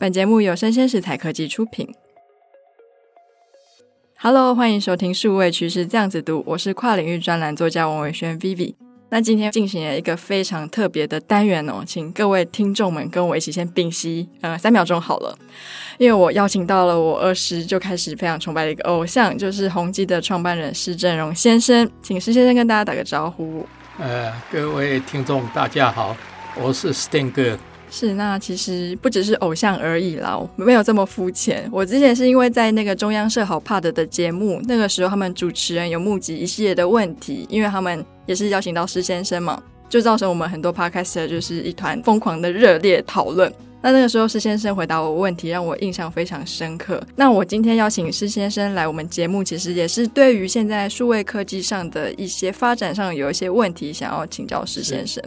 本节目由生鲜食材科技出品。Hello，欢迎收听数位趋势这样子读，我是跨领域专栏作家王维轩 Vivi。那今天进行了一个非常特别的单元哦，请各位听众们跟我一起先屏息，呃，三秒钟好了，因为我邀请到了我二十就开始非常崇拜的一个偶像，就是宏基的创办人施正荣先生，请施先生跟大家打个招呼。呃，各位听众大家好，我是 Stan 哥。是，那其实不只是偶像而已啦，没有这么肤浅。我之前是因为在那个中央社好 POD 的节目，那个时候他们主持人有募集一系列的问题，因为他们也是邀请到施先生嘛，就造成我们很多 Podcaster 就是一团疯狂的热烈讨论。那那个时候施先生回答我问题，让我印象非常深刻。那我今天邀请施先生来我们节目，其实也是对于现在数位科技上的一些发展上有一些问题，想要请教施先生。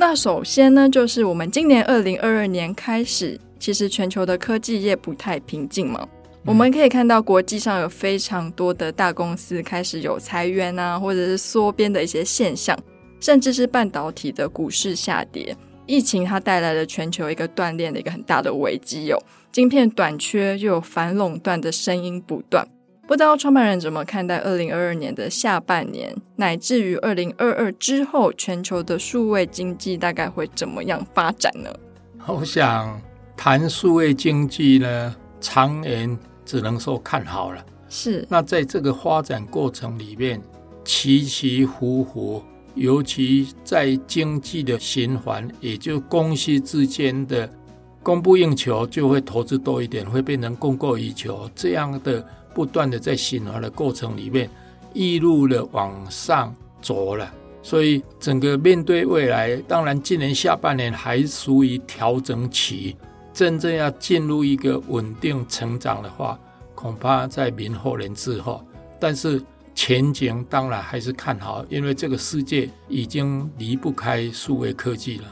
那首先呢，就是我们今年二零二二年开始，其实全球的科技业不太平静嘛。我们可以看到国际上有非常多的大公司开始有裁员啊，或者是缩编的一些现象，甚至是半导体的股市下跌。疫情它带来了全球一个断链的一个很大的危机哦，晶片短缺又有反垄断的声音不断。不知道创办人怎么看待二零二二年的下半年，乃至于二零二二之后，全球的数位经济大概会怎么样发展呢？我想谈数位经济呢，长远只能说看好了。是。那在这个发展过程里面，起起伏伏，尤其在经济的循环，也就公司之间的供不应求，就会投资多一点，会变成供过于求这样的。不断的在循环的过程里面，一路的往上走了，所以整个面对未来，当然今年下半年还属于调整期，真正要进入一个稳定成长的话，恐怕在明后年之后。但是前景当然还是看好，因为这个世界已经离不开数位科技了。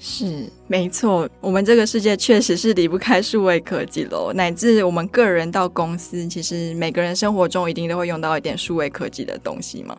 是没错，我们这个世界确实是离不开数位科技喽。乃至我们个人到公司，其实每个人生活中一定都会用到一点数位科技的东西嘛。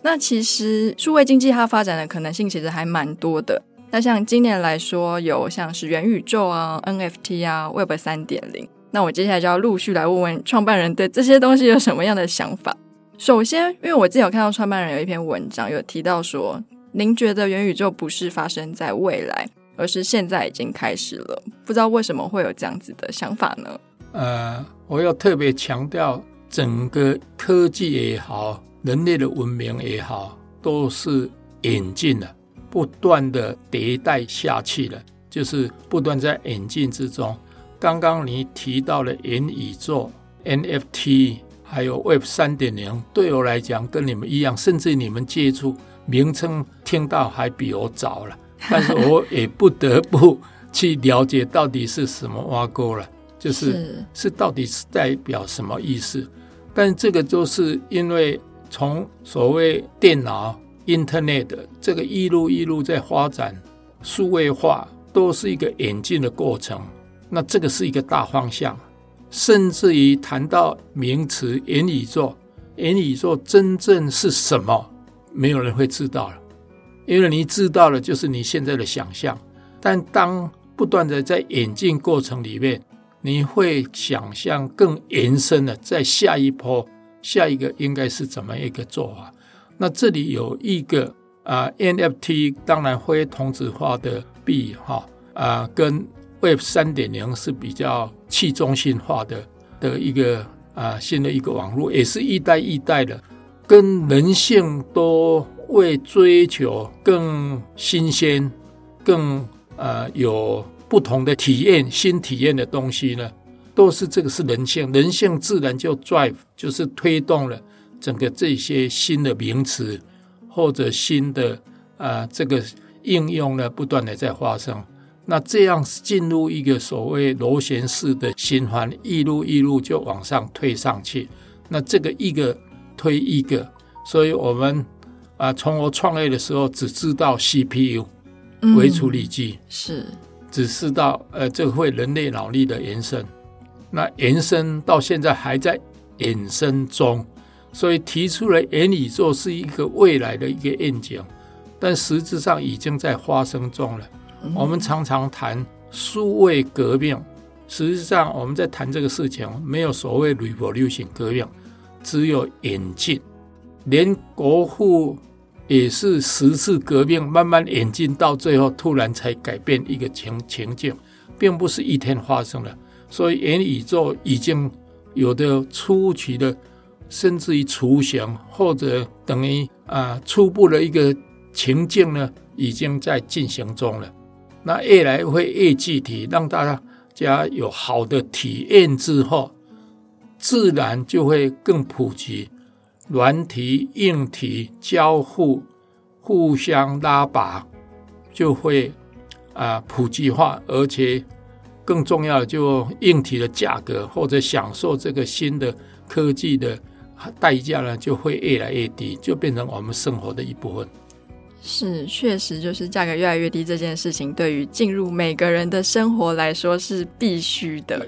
那其实数位经济它发展的可能性其实还蛮多的。那像今年来说，有像是元宇宙啊、NFT 啊、Web 三点零。那我接下来就要陆续来问问创办人对这些东西有什么样的想法。首先，因为我自己有看到创办人有一篇文章，有提到说。您觉得元宇宙不是发生在未来，而是现在已经开始了？不知道为什么会有这样子的想法呢？呃，我要特别强调，整个科技也好，人类的文明也好，都是演进的，不断的迭代下去了，就是不断在演进之中。刚刚你提到了元宇宙、NFT，还有 Web 三点零，对我来讲跟你们一样，甚至你们接触。名称听到还比我早了，但是我也不得不去了解到底是什么挖沟了，就是是，到底是代表什么意思？但这个就是因为从所谓电脑、Internet 这个一路一路在发展，数位化都是一个演进的过程。那这个是一个大方向，甚至于谈到名词元宇宙，元宇宙真正是什么？没有人会知道了，因为你知道了，就是你现在的想象。但当不断的在演进过程里面，你会想象更延伸的，在下一波、下一个应该是怎么一个做法？那这里有一个啊、NFT，当然非同质化的币哈啊，跟 Web 三点零是比较去中心化的的一个啊、新的一个网络，也是一代一代的。跟人性都为追求更新鲜、更呃有不同的体验、新体验的东西呢，都是这个是人性，人性自然就 drive，就是推动了整个这些新的名词或者新的、呃、这个应用呢，不断的在发生。那这样进入一个所谓螺旋式的循环，一路一路就往上推上去。那这个一个。推一个，所以我们啊，从我创业的时候只知道 CPU 为处理器、嗯、是，只知道呃，这会人类脑力的延伸，那延伸到现在还在衍生中，所以提出了元宇宙是一个未来的一个愿景，但实质上已经在发生中了。嗯、我们常常谈数位革命，实际上，我们在谈这个事情，没有所谓 revolution 革命，只有演进。连国父也是十次革命，慢慢演进到最后，突然才改变一个情情境，并不是一天发生的。所以，元宇宙已经有的初期的，甚至于雏形，或者等于啊初步的一个情境呢，已经在进行中了。那越来会越具体，让大家。有好的体验之后，自然就会更普及，软体、硬体交互、互相拉拔，就会啊普及化，而且更重要的，就硬体的价格或者享受这个新的科技的代价呢，就会越来越低，就变成我们生活的一部分。是，确实就是价格越来越低这件事情，对于进入每个人的生活来说是必须的。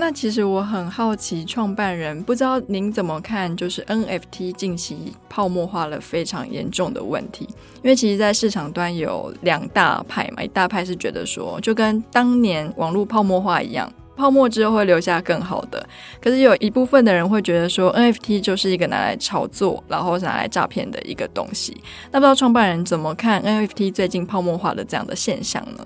那其实我很好奇，创办人不知道您怎么看，就是 NFT 近期泡沫化了非常严重的问题。因为其实，在市场端有两大派嘛，一大派是觉得说，就跟当年网络泡沫化一样。泡沫之后会留下更好的，可是有一部分的人会觉得说 NFT 就是一个拿来炒作，然后拿来诈骗的一个东西。那不知道创办人怎么看 NFT 最近泡沫化的这样的现象呢？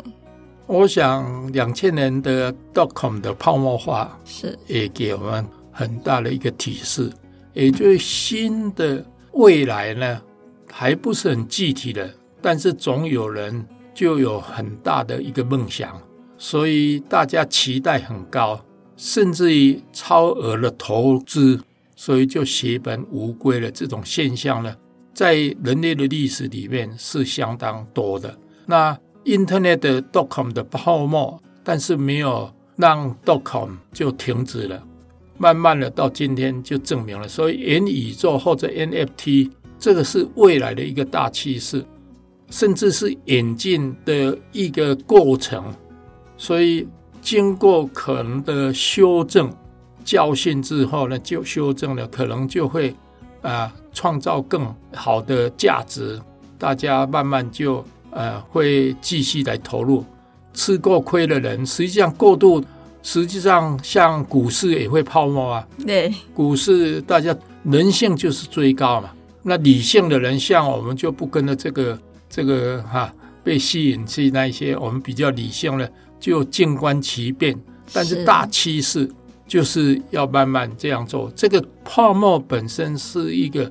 我想两千年的 dotcom 的泡沫化是也给我们很大的一个提示，也就是新的未来呢还不是很具体的，但是总有人就有很大的一个梦想。所以大家期待很高，甚至于超额的投资，所以就血本无归的这种现象呢，在人类的历史里面是相当多的。那 Internet 的 dotcom 的泡沫，但是没有让 dotcom 就停止了，慢慢的到今天就证明了，所以元宇宙或者 NFT 这个是未来的一个大趋势，甚至是演进的一个过程。所以，经过可能的修正、教训之后呢，就修正了，可能就会啊创造更好的价值。大家慢慢就呃会继续来投入。吃过亏的人，实际上过度，实际上像股市也会泡沫啊。对，股市大家人性就是追高嘛。那理性的人，像我们就不跟着这个这个哈、啊、被吸引去那一些我们比较理性的。就静观其变，但是大趋势就是要慢慢这样做。这个泡沫本身是一个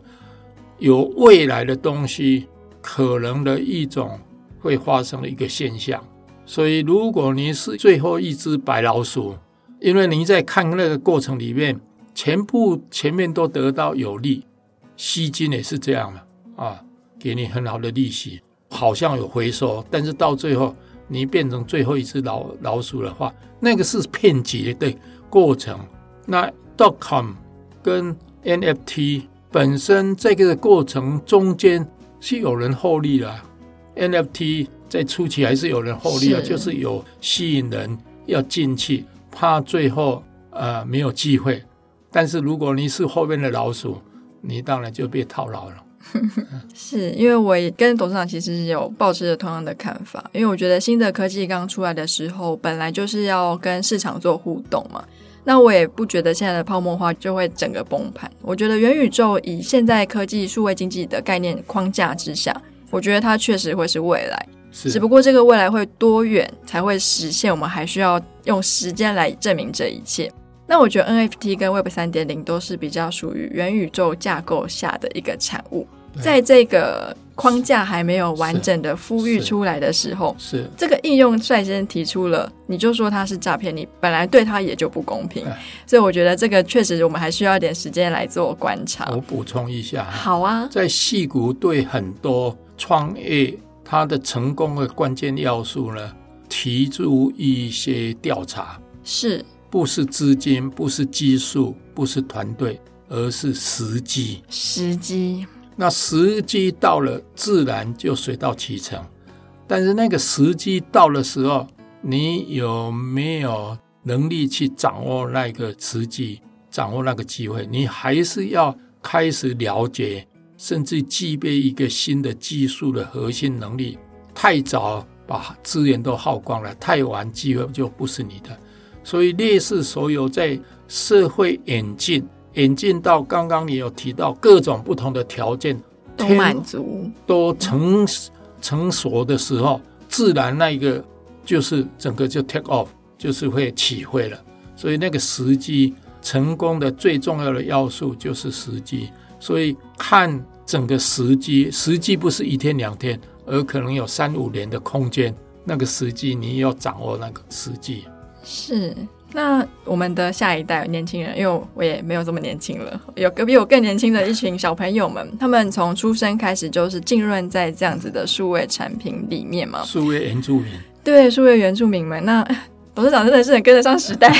有未来的东西，可能的一种会发生的一个现象。所以，如果你是最后一只白老鼠，因为你在看那个过程里面，全部前面都得到有利，吸金也是这样嘛，啊，给你很好的利息，好像有回收，但是到最后。你变成最后一只老老鼠的话，那个是骗局的过程。那 dotcom 跟 NFT 本身这个过程中间是有人获利了，NFT 在初期还是有人获利啊，就是有吸引人要进去，怕最后呃没有机会。但是如果你是后面的老鼠，你当然就被套牢了。是因为我也跟董事长其实有保持着同样的看法，因为我觉得新的科技刚出来的时候，本来就是要跟市场做互动嘛。那我也不觉得现在的泡沫化就会整个崩盘。我觉得元宇宙以现在科技数位经济的概念框架之下，我觉得它确实会是未来。只不过这个未来会多远才会实现，我们还需要用时间来证明这一切。那我觉得 NFT 跟 Web 三点零都是比较属于元宇宙架构下的一个产物，在这个框架还没有完整的孵育出来的时候，是，是这个应用率先提出了，你就说它是诈骗，你本来对它也就不公平，所以我觉得这个确实我们还需要一点时间来做观察。我补充一下，好啊，在戏谷对很多创业它的成功的关键要素呢，提出一些调查是。不是资金，不是技术，不是团队，而是时机。时机，那时机到了，自然就水到渠成。但是那个时机到的时候，你有没有能力去掌握那个时机，掌握那个机会？你还是要开始了解，甚至具备一个新的技术的核心能力。太早把资源都耗光了，太晚机会就不是你的。所以类似所有在社会演进、演进到刚刚你有提到各种不同的条件都满足、都成成熟的时候，自然那一个就是整个就 take off，就是会起飞了。所以那个时机成功的最重要的要素就是时机。所以看整个时机，时机不是一天两天，而可能有三五年的空间。那个时机你要掌握那个时机。是，那我们的下一代年轻人，因为我也没有这么年轻了，有个比我更年轻的一群小朋友们，他们从出生开始就是浸润在这样子的数位产品里面嘛。数位原住民，对，数位原住民们，那。董事长真的是很跟得上时代，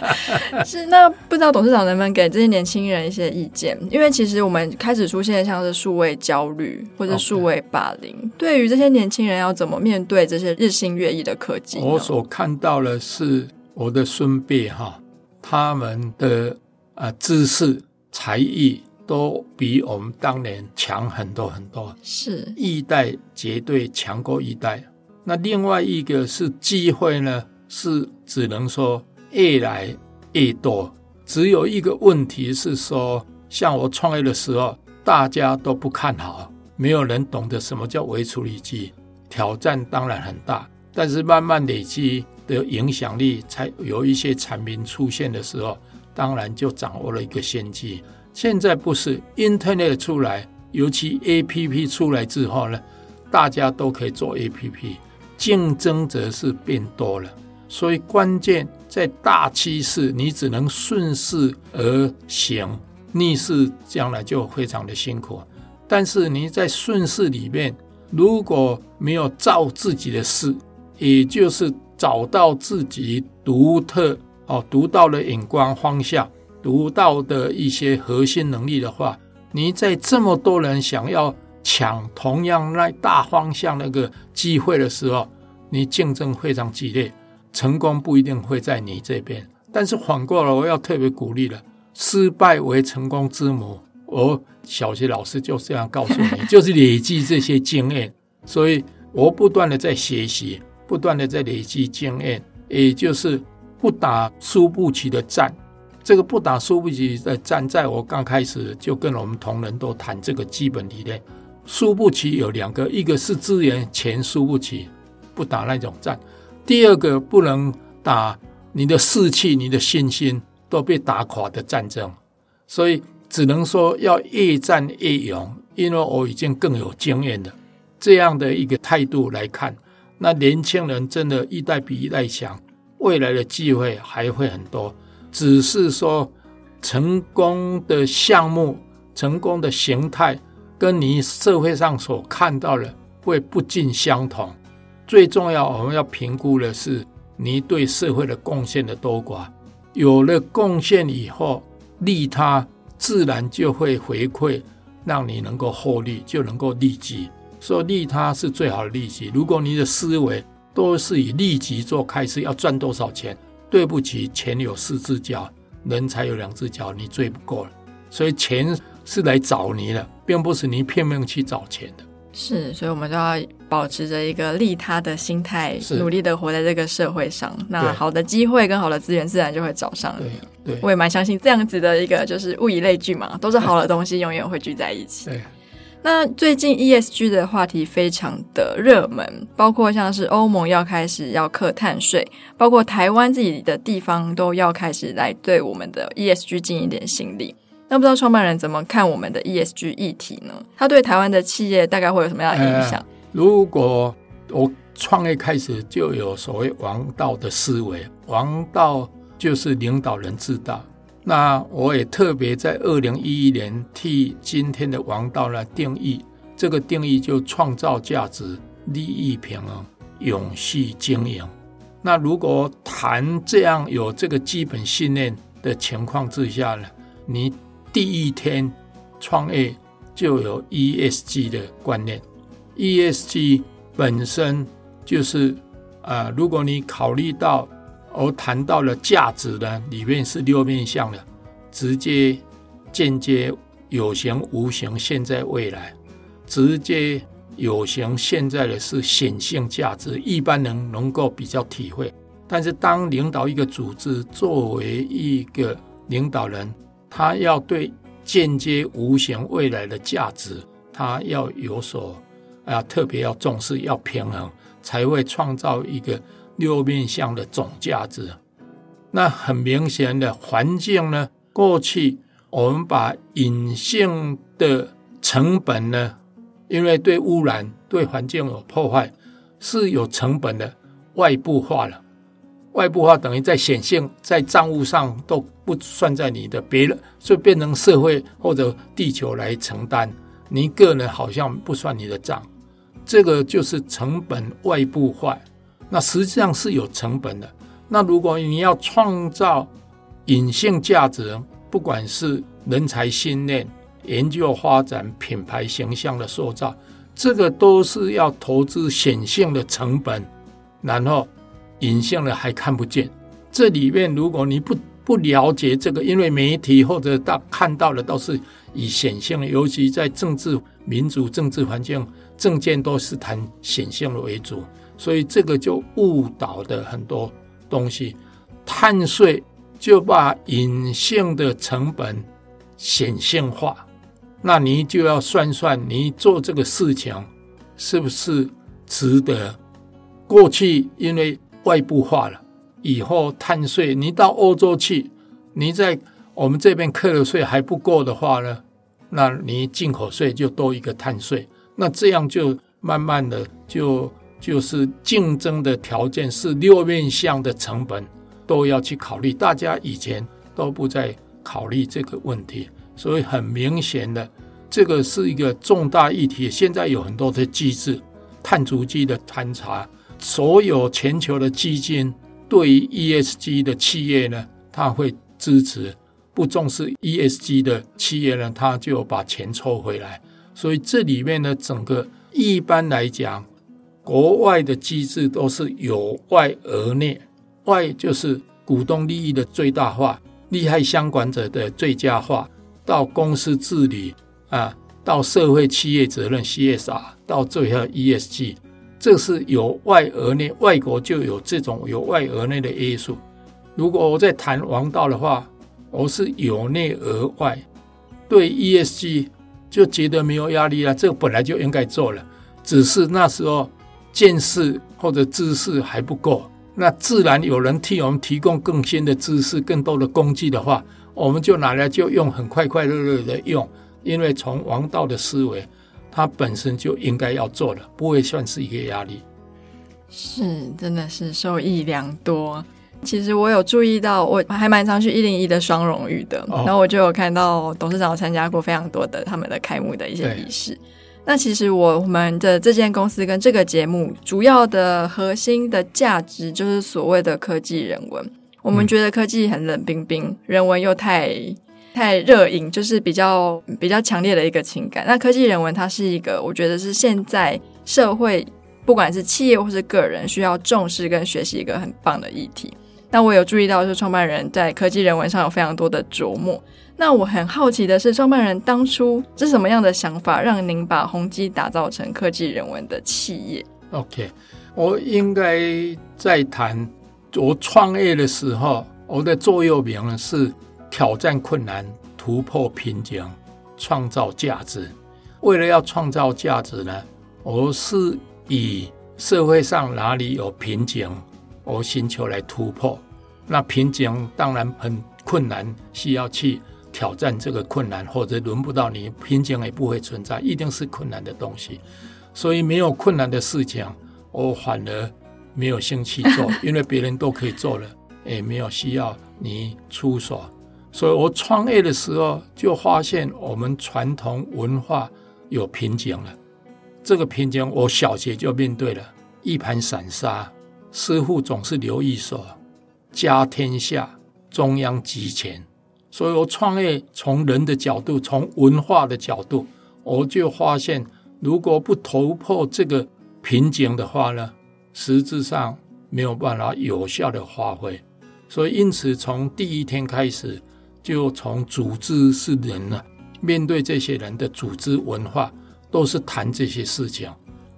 是，那不知道董事长能不能给这些年轻人一些意见？因为其实我们开始出现像是数位焦虑或者数位霸凌.对于这些年轻人要怎么面对这些日新月异的科技？我所看到的是我的孙辈哈，他们的啊知识才艺都比我们当年强很多很多，是一代绝对强过一代。那另外一个是机会呢？是只能说越来越多，只有一个问题是说，像我创业的时候，大家都不看好，没有人懂得什么叫微处理机，挑战当然很大。但是慢慢累积的影响力，才有一些产品出现的时候，当然就掌握了一个先机。现在不是 Internet 出来，尤其 APP 出来之后呢，大家都可以做 APP，竞争者是变多了。所以关键在大趋势，你只能顺势而行，逆势将来就非常的辛苦。但是你在顺势里面，如果没有照自己的势，也就是找到自己独特哦独到的眼光方向、独到的一些核心能力的话，你在这么多人想要抢同样那大方向那个机会的时候，你竞争非常激烈。成功不一定会在你这边，但是反过来，我要特别鼓励了：失败为成功之母。我小学老师就这样告诉你，就是累积这些经验。所以我不断的在学习，不断的在累积经验，也就是不打输不起的战。这个不打输不起的战，在我刚开始就跟我们同仁都谈这个基本理念。输不起有两个，一个是资源钱输不起，不打那种战。第二个不能打你的士气、你的信心都被打垮的战争，所以只能说要越战越勇。因为我已经更有经验了，这样的一个态度来看，那年轻人真的一代比一代强，未来的机会还会很多。只是说成功的项目、成功的形态，跟你社会上所看到的会不尽相同。最重要，我们要评估的是你对社会的贡献的多寡。有了贡献以后，利他自然就会回馈，让你能够获利，就能够利己。所以利他是最好的利己。如果你的思维都是以利己做开始，要赚多少钱？对不起，钱有四只脚，人才有两只脚，你追不够了。所以钱是来找你的，并不是你拼命去找钱的。是，所以我们就要保持着一个利他的心态，努力的活在这个社会上。那好的机会跟好的资源自然就会找上你。对，对我也蛮相信这样子的一个，就是物以类聚嘛，都是好的东西，永远会聚在一起。对。那最近 ESG 的话题非常的热门，包括像是欧盟要开始要课碳税，包括台湾自己的地方都要开始来对我们的 ESG 尽一点心力。那不知道创办人怎么看我们的 ESG 议题呢？他对台湾的企业大概会有什么样的影响？呃，如果我创业开始就有所谓王道的思维，王道就是领导人自大。那我也特别在二零一一年替今天的王道来定义，这个定义就创造价值、利益平衡、永续经营。那如果谈这样有这个基本信念的情况之下呢，你。第一天创业就有 ESG 的观念，ESG 本身就是啊、如果你考虑到我谈到了价值呢，里面是六面向的，直接、间接、有形、无形、现在、未来。直接有形现在的是显性价值，一般人能够比较体会。但是当领导一个组织，作为一个领导人，他要对间接、无形未来的价值，他要有所啊，特别要重视，要平衡，才会创造一个六面向的总价值。那很明显的环境呢，过去我们把隐性的成本呢，因为对污染、对环境有破坏，是有成本的，外部化了。外部化等于在显性，在账务上都不算在你的，别人就变成社会或者地球来承担，你个人好像不算你的账，这个就是成本外部化。那实际上是有成本的。那如果你要创造隐性价值，不管是人才训练、研究发展、品牌形象的塑造，这个都是要投资显性的成本，然后。隐性的还看不见，这里面如果你不不了解这个，因为媒体或者大看到的都是以显性的，尤其在政治、民主、政治环境、政见都是谈显性的为主，所以这个就误导的很多东西。碳税就把隐性的成本显性化，那你就要算算你做这个事情是不是值得。过去因为外部化了以后，碳税你到欧洲去，你在我们这边课的税还不够的话呢，那你进口税就多一个碳税，那这样就慢慢的就就是竞争的条件是六面向的成本都要去考虑，大家以前都不再考虑这个问题，所以很明显的这个是一个重大议题，现在有很多的机制，碳足迹的勘查。所有全球的基金对于 ESG 的企业呢，他会支持；不重视 ESG 的企业呢，他就把钱抽回来。所以这里面呢，整个一般来讲，国外的机制都是由外而内，外就是股东利益的最大化，利害相关者的最佳化，到公司治理啊，到社会企业责任 CSR，到最后 ESG。这是由外而内，外国就有这种由外而内的约束。如果我在谈王道的话，我是由内而外，对 ESG 就觉得没有压力了。这个本来就应该做了，只是那时候见识或者知识还不够。那自然有人替我们提供更新的知识、更多的工具的话，我们就拿来就用，很快快乐乐的用。因为从王道的思维。他本身就应该要做的，不会算是一个压力。是，真的是受益良多。其实我有注意到，我还蛮常去一零一的双荣誉的，哦、然后我就有看到董事长参加过非常多的他们的开幕的一些仪式。那其实我们的这间公司跟这个节目主要的核心的价值就是所谓的科技人文。我们觉得科技很冷冰冰，嗯、人文又太。太热饮，就是比较比较强烈的一个情感。那科技人文，它是一个，我觉得是现在社会不管是企业或是个人需要重视跟学习一个很棒的议题。那我有注意到，是创办人在科技人文上有非常多的琢磨。那我很好奇的是，创办人当初是什么样的想法，让您把宏基打造成科技人文的企业？OK，我应该在谈我创业的时候，我的座右铭是。挑战困难，突破瓶颈，创造价值。为了要创造价值呢，我是以社会上哪里有瓶颈，我寻求来突破。那瓶颈当然很困难，需要去挑战这个困难，或者轮不到你，瓶颈也不会存在，一定是困难的东西。所以没有困难的事情，我反而没有兴趣做，因为别人都可以做了，也没有需要你出手。所以我创业的时候就发现，我们传统文化有瓶颈了。这个瓶颈，我小学就面对了。一盘散沙，师傅总是留一手，家天下，中央集权。所以我创业从人的角度，从文化的角度，我就发现，如果不突破这个瓶颈的话呢，实质上没有办法有效的发挥。所以因此，从第一天开始。就从组织是人了，面对这些人的组织文化，都是谈这些事情，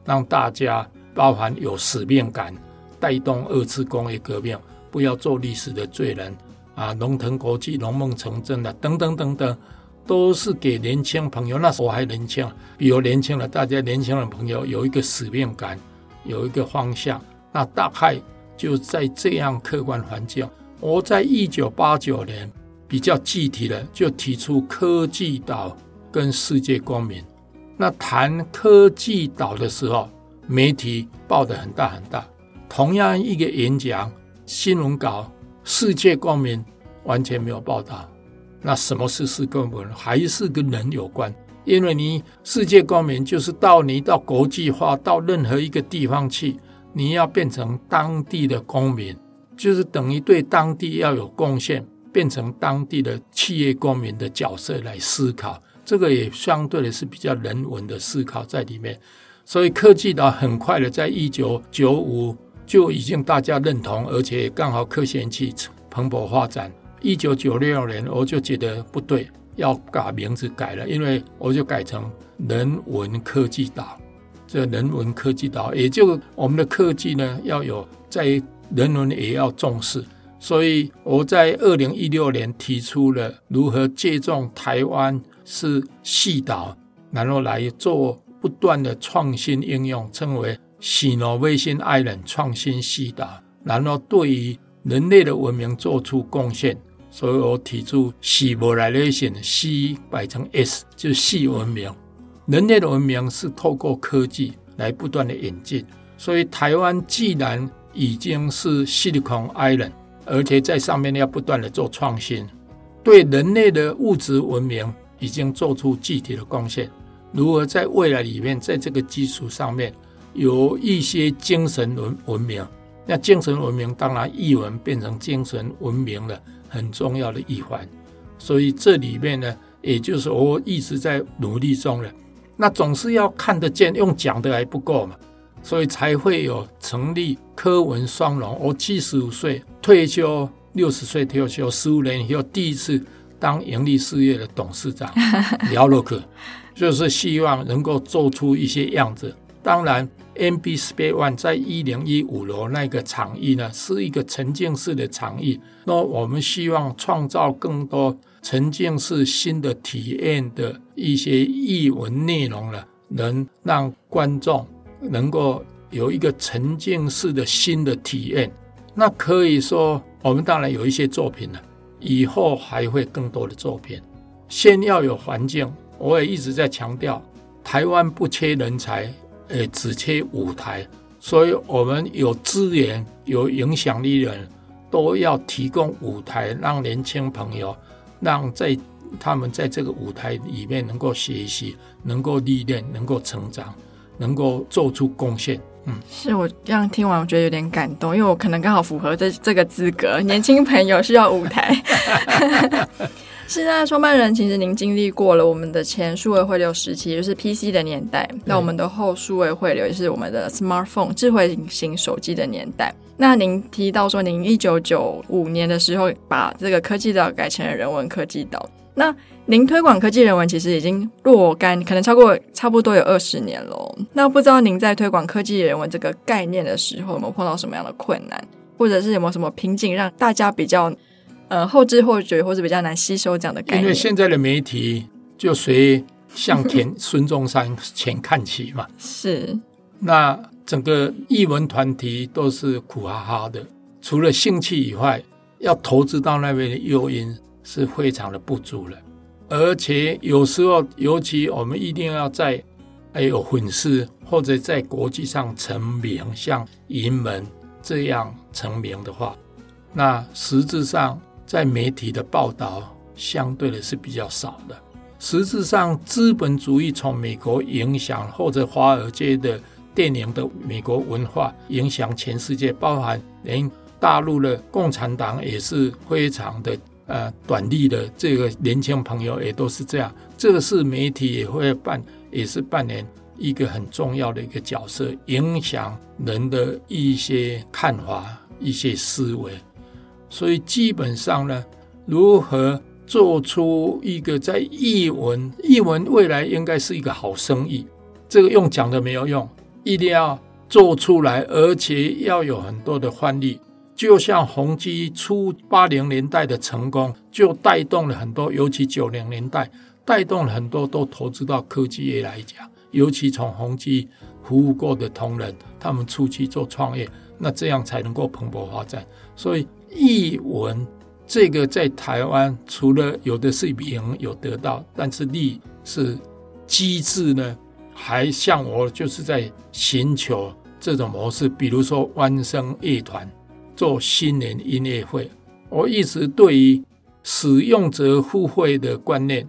让大家包含有使命感，带动二次工业革命，不要做历史的罪人啊！龙腾国际、龙梦成真的等等等等，都是给年轻朋友。那时候还年轻，比如年轻的大家年轻的朋友有一个使命感，有一个方向。那大概就在这样客观环境，我在一九八九年比较具体的就提出科技岛跟世界公民。那谈科技岛的时候，媒体报的很大很大。同样一个演讲新闻稿，世界公民完全没有报道。那什么是世界公民？还是跟人有关？因为你世界公民就是到你到国际化，到任何一个地方去，你要变成当地的公民，就是等于对当地要有贡献，变成当地的企业公民的角色来思考。这个也相对的是比较人文的思考在里面，所以科技岛很快的在一九九五就已经大家认同，而且刚好科学园区蓬勃发展。一九九六年我就觉得不对，要把名字改了，因为我就改成人文科技岛。这人文科技岛，也就我们的科技呢要有在人文也要重视。所以我在二零一六年提出了如何借重台湾是矽岛，然后来做不断的创新应用，称为 Innovation Island 创新矽岛，然后对于人类的文明做出贡献。所以我提出 Civilization C 改成 S，就是矽文明。人类的文明是透过科技来不断的演进，所以台湾既然已经是 Silicon Island。而且在上面要不断的做创新，对人类的物质文明已经做出具体的贡献。如何在未来里面，在这个基础上面有一些精神文文明？那精神文明当然译文变成精神文明了很重要的一环。所以这里面呢，也就是我一直在努力中了。那总是要看得见，用讲的还不够嘛。所以才会有成立科文双龙。我七十五岁退休，六十岁退休，十五年以后第一次当盈利事业的董事长，聊了克，就是希望能够做出一些样子。当然，MB Space One 在一零一五楼那个场域呢，是一个沉浸式的场域。那我们希望创造更多沉浸式新的体验的一些艺文内容呢，能让观众。能够有一个沉浸式的新的体验，那可以说我们当然有一些作品了，以后还会更多的作品。先要有环境，我也一直在强调，台湾不缺人才，诶，只缺舞台。所以我们有资源、有影响力的人，都要提供舞台，让年轻朋友，让在他们在这个舞台里面能够学习、能够历练、能够成长。能够做出贡献，嗯，是我这样听完，我觉得有点感动，因为我可能刚好符合这这个资格。年轻朋友需要舞台。是啊，创办人，其实您经历过了我们的前数位汇流时期，就是 PC 的年代；那我们的后数位汇流，也是我们的 Smartphone 智慧型手机的年代。那您提到说，您一九九五年的时候把这个科技岛改成了人文科技岛，那。您推广科技人文其实已经若干，可能超过差不多有二十年了。那不知道您在推广科技人文这个概念的时候，有没有碰到什么样的困难，或者是有没有什么瓶颈，让大家比较呃后知后觉，或者比较难吸收这样的概念？因为现在的媒体就随向田孙中山前看齐嘛，是。那整个译文团体都是苦哈哈的，除了兴趣以外，要投资到那边的诱因是非常的不足了。而且有时候，尤其我们一定要在还有粉丝或者在国际上成名，像银门这样成名的话，那实质上在媒体的报道相对的是比较少的。实质上，资本主义从美国影响，或者华尔街的电影的美国文化影响全世界，包含连大陆的共产党也是非常的。呃，短利的这个年轻朋友也都是这样，这个是媒体也会扮，也是扮演一个很重要的一个角色，影响人的一些看法、一些思维。所以基本上呢，如何做出一个在译文，译文未来应该是一个好生意，这个用讲的没有用，一定要做出来，而且要有很多的范例。就像宏基初八零年代的成功，就带动了很多，尤其九零年代带动了很多都投资到科技业来讲。尤其从宏基服务过的同仁，他们出去做创业，那这样才能够蓬勃发展。所以译文这个在台湾，除了有的是名有得到，但是利是机制呢，还像我就是在寻求这种模式，比如说湾声乐团。做新年音乐会，我一直对于使用者付费的观念，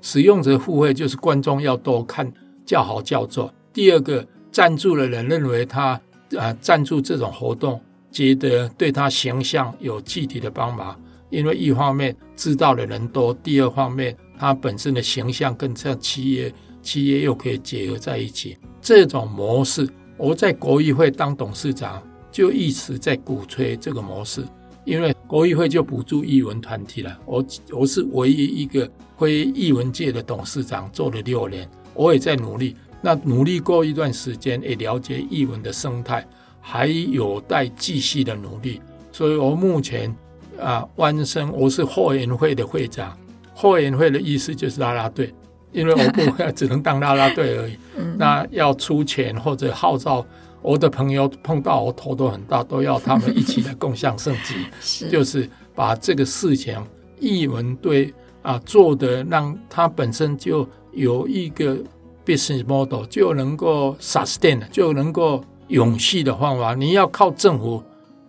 使用者付费就是观众要多看叫好叫座。第二个，赞助的人认为他啊赞助这种活动，觉得对他形象有具体的帮忙，因为一方面知道的人多，第二方面他本身的形象跟这企业企业又可以结合在一起。这种模式，我在国艺会当董事长。就一直在鼓吹这个模式，因为国艺会就补助艺文团体了。我我是唯一一个非艺文界的董事长，做了六年，我也在努力。那努力过一段时间，也了解艺文的生态，还有待继续的努力。所以我目前啊，弯身我是后援会的会长。后援会的意思就是拉拉队，因为我不只能当拉拉队而已。那要出钱或者号召。我的朋友碰到我头都很大，都要他们一起来共享盛举，是就是把这个事情译文对啊做的，让他本身就有一个 business model，就能够 sustain，就能够永续的方法。你要靠政府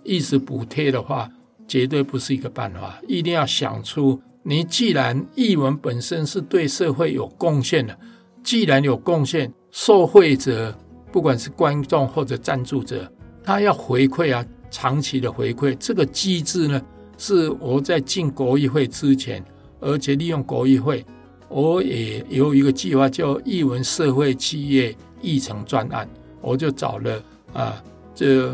一直补贴的话，绝对不是一个办法。一定要想出，你既然译文本身是对社会有贡献的，既然有贡献，受惠者。不管是观众或者赞助者，他要回馈啊，长期的回馈。这个机制呢，是我在进国艺会之前，而且利用国艺会，我也有一个计划叫艺文社会企业议程专案，我就找了啊，这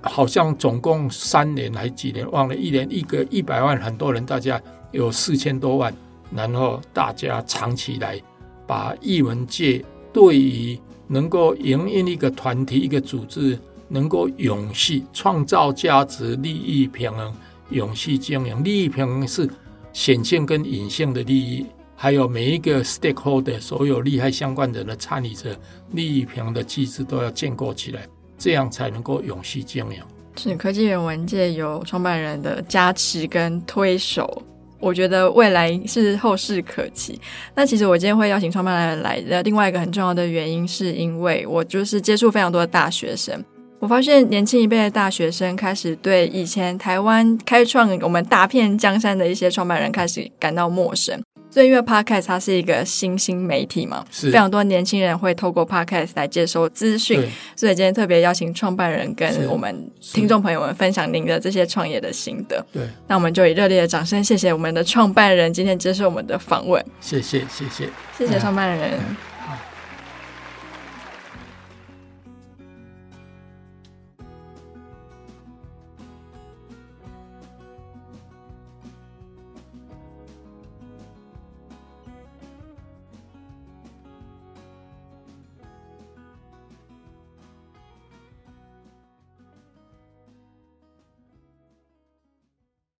好像总共三年还几年，忘了，一年一个一百万，很多人，大家有四千多万，然后大家长期来把艺文界对于。能够营运一个团体、一个组织，能够永续创造价值、利益平衡、永续经营。利益平衡是显性跟隐性的利益，还有每一个 stakeholder 所有利害相关人的参与者，利益平衡的机制都要建构起来，这样才能够永续经营。是科技人文界有创办人的加持跟推手。我觉得未来是后市可期。那其实我今天会邀请创办人来的另外一个很重要的原因，是因为我就是接触非常多的大学生，我发现年轻一辈的大学生开始对以前台湾开创我们大片江山的一些创办人开始感到陌生。所以，因为 Podcast 它是一个新兴媒体嘛，是非常多年轻人会透过 Podcast 来接收资讯。所以今天特别邀请创办人跟我们听众朋友们分享您的这些创业的心得。对，那我们就以热烈的掌声，谢谢我们的创办人今天接受我们的访问。谢谢，谢谢，谢谢创办人。嗯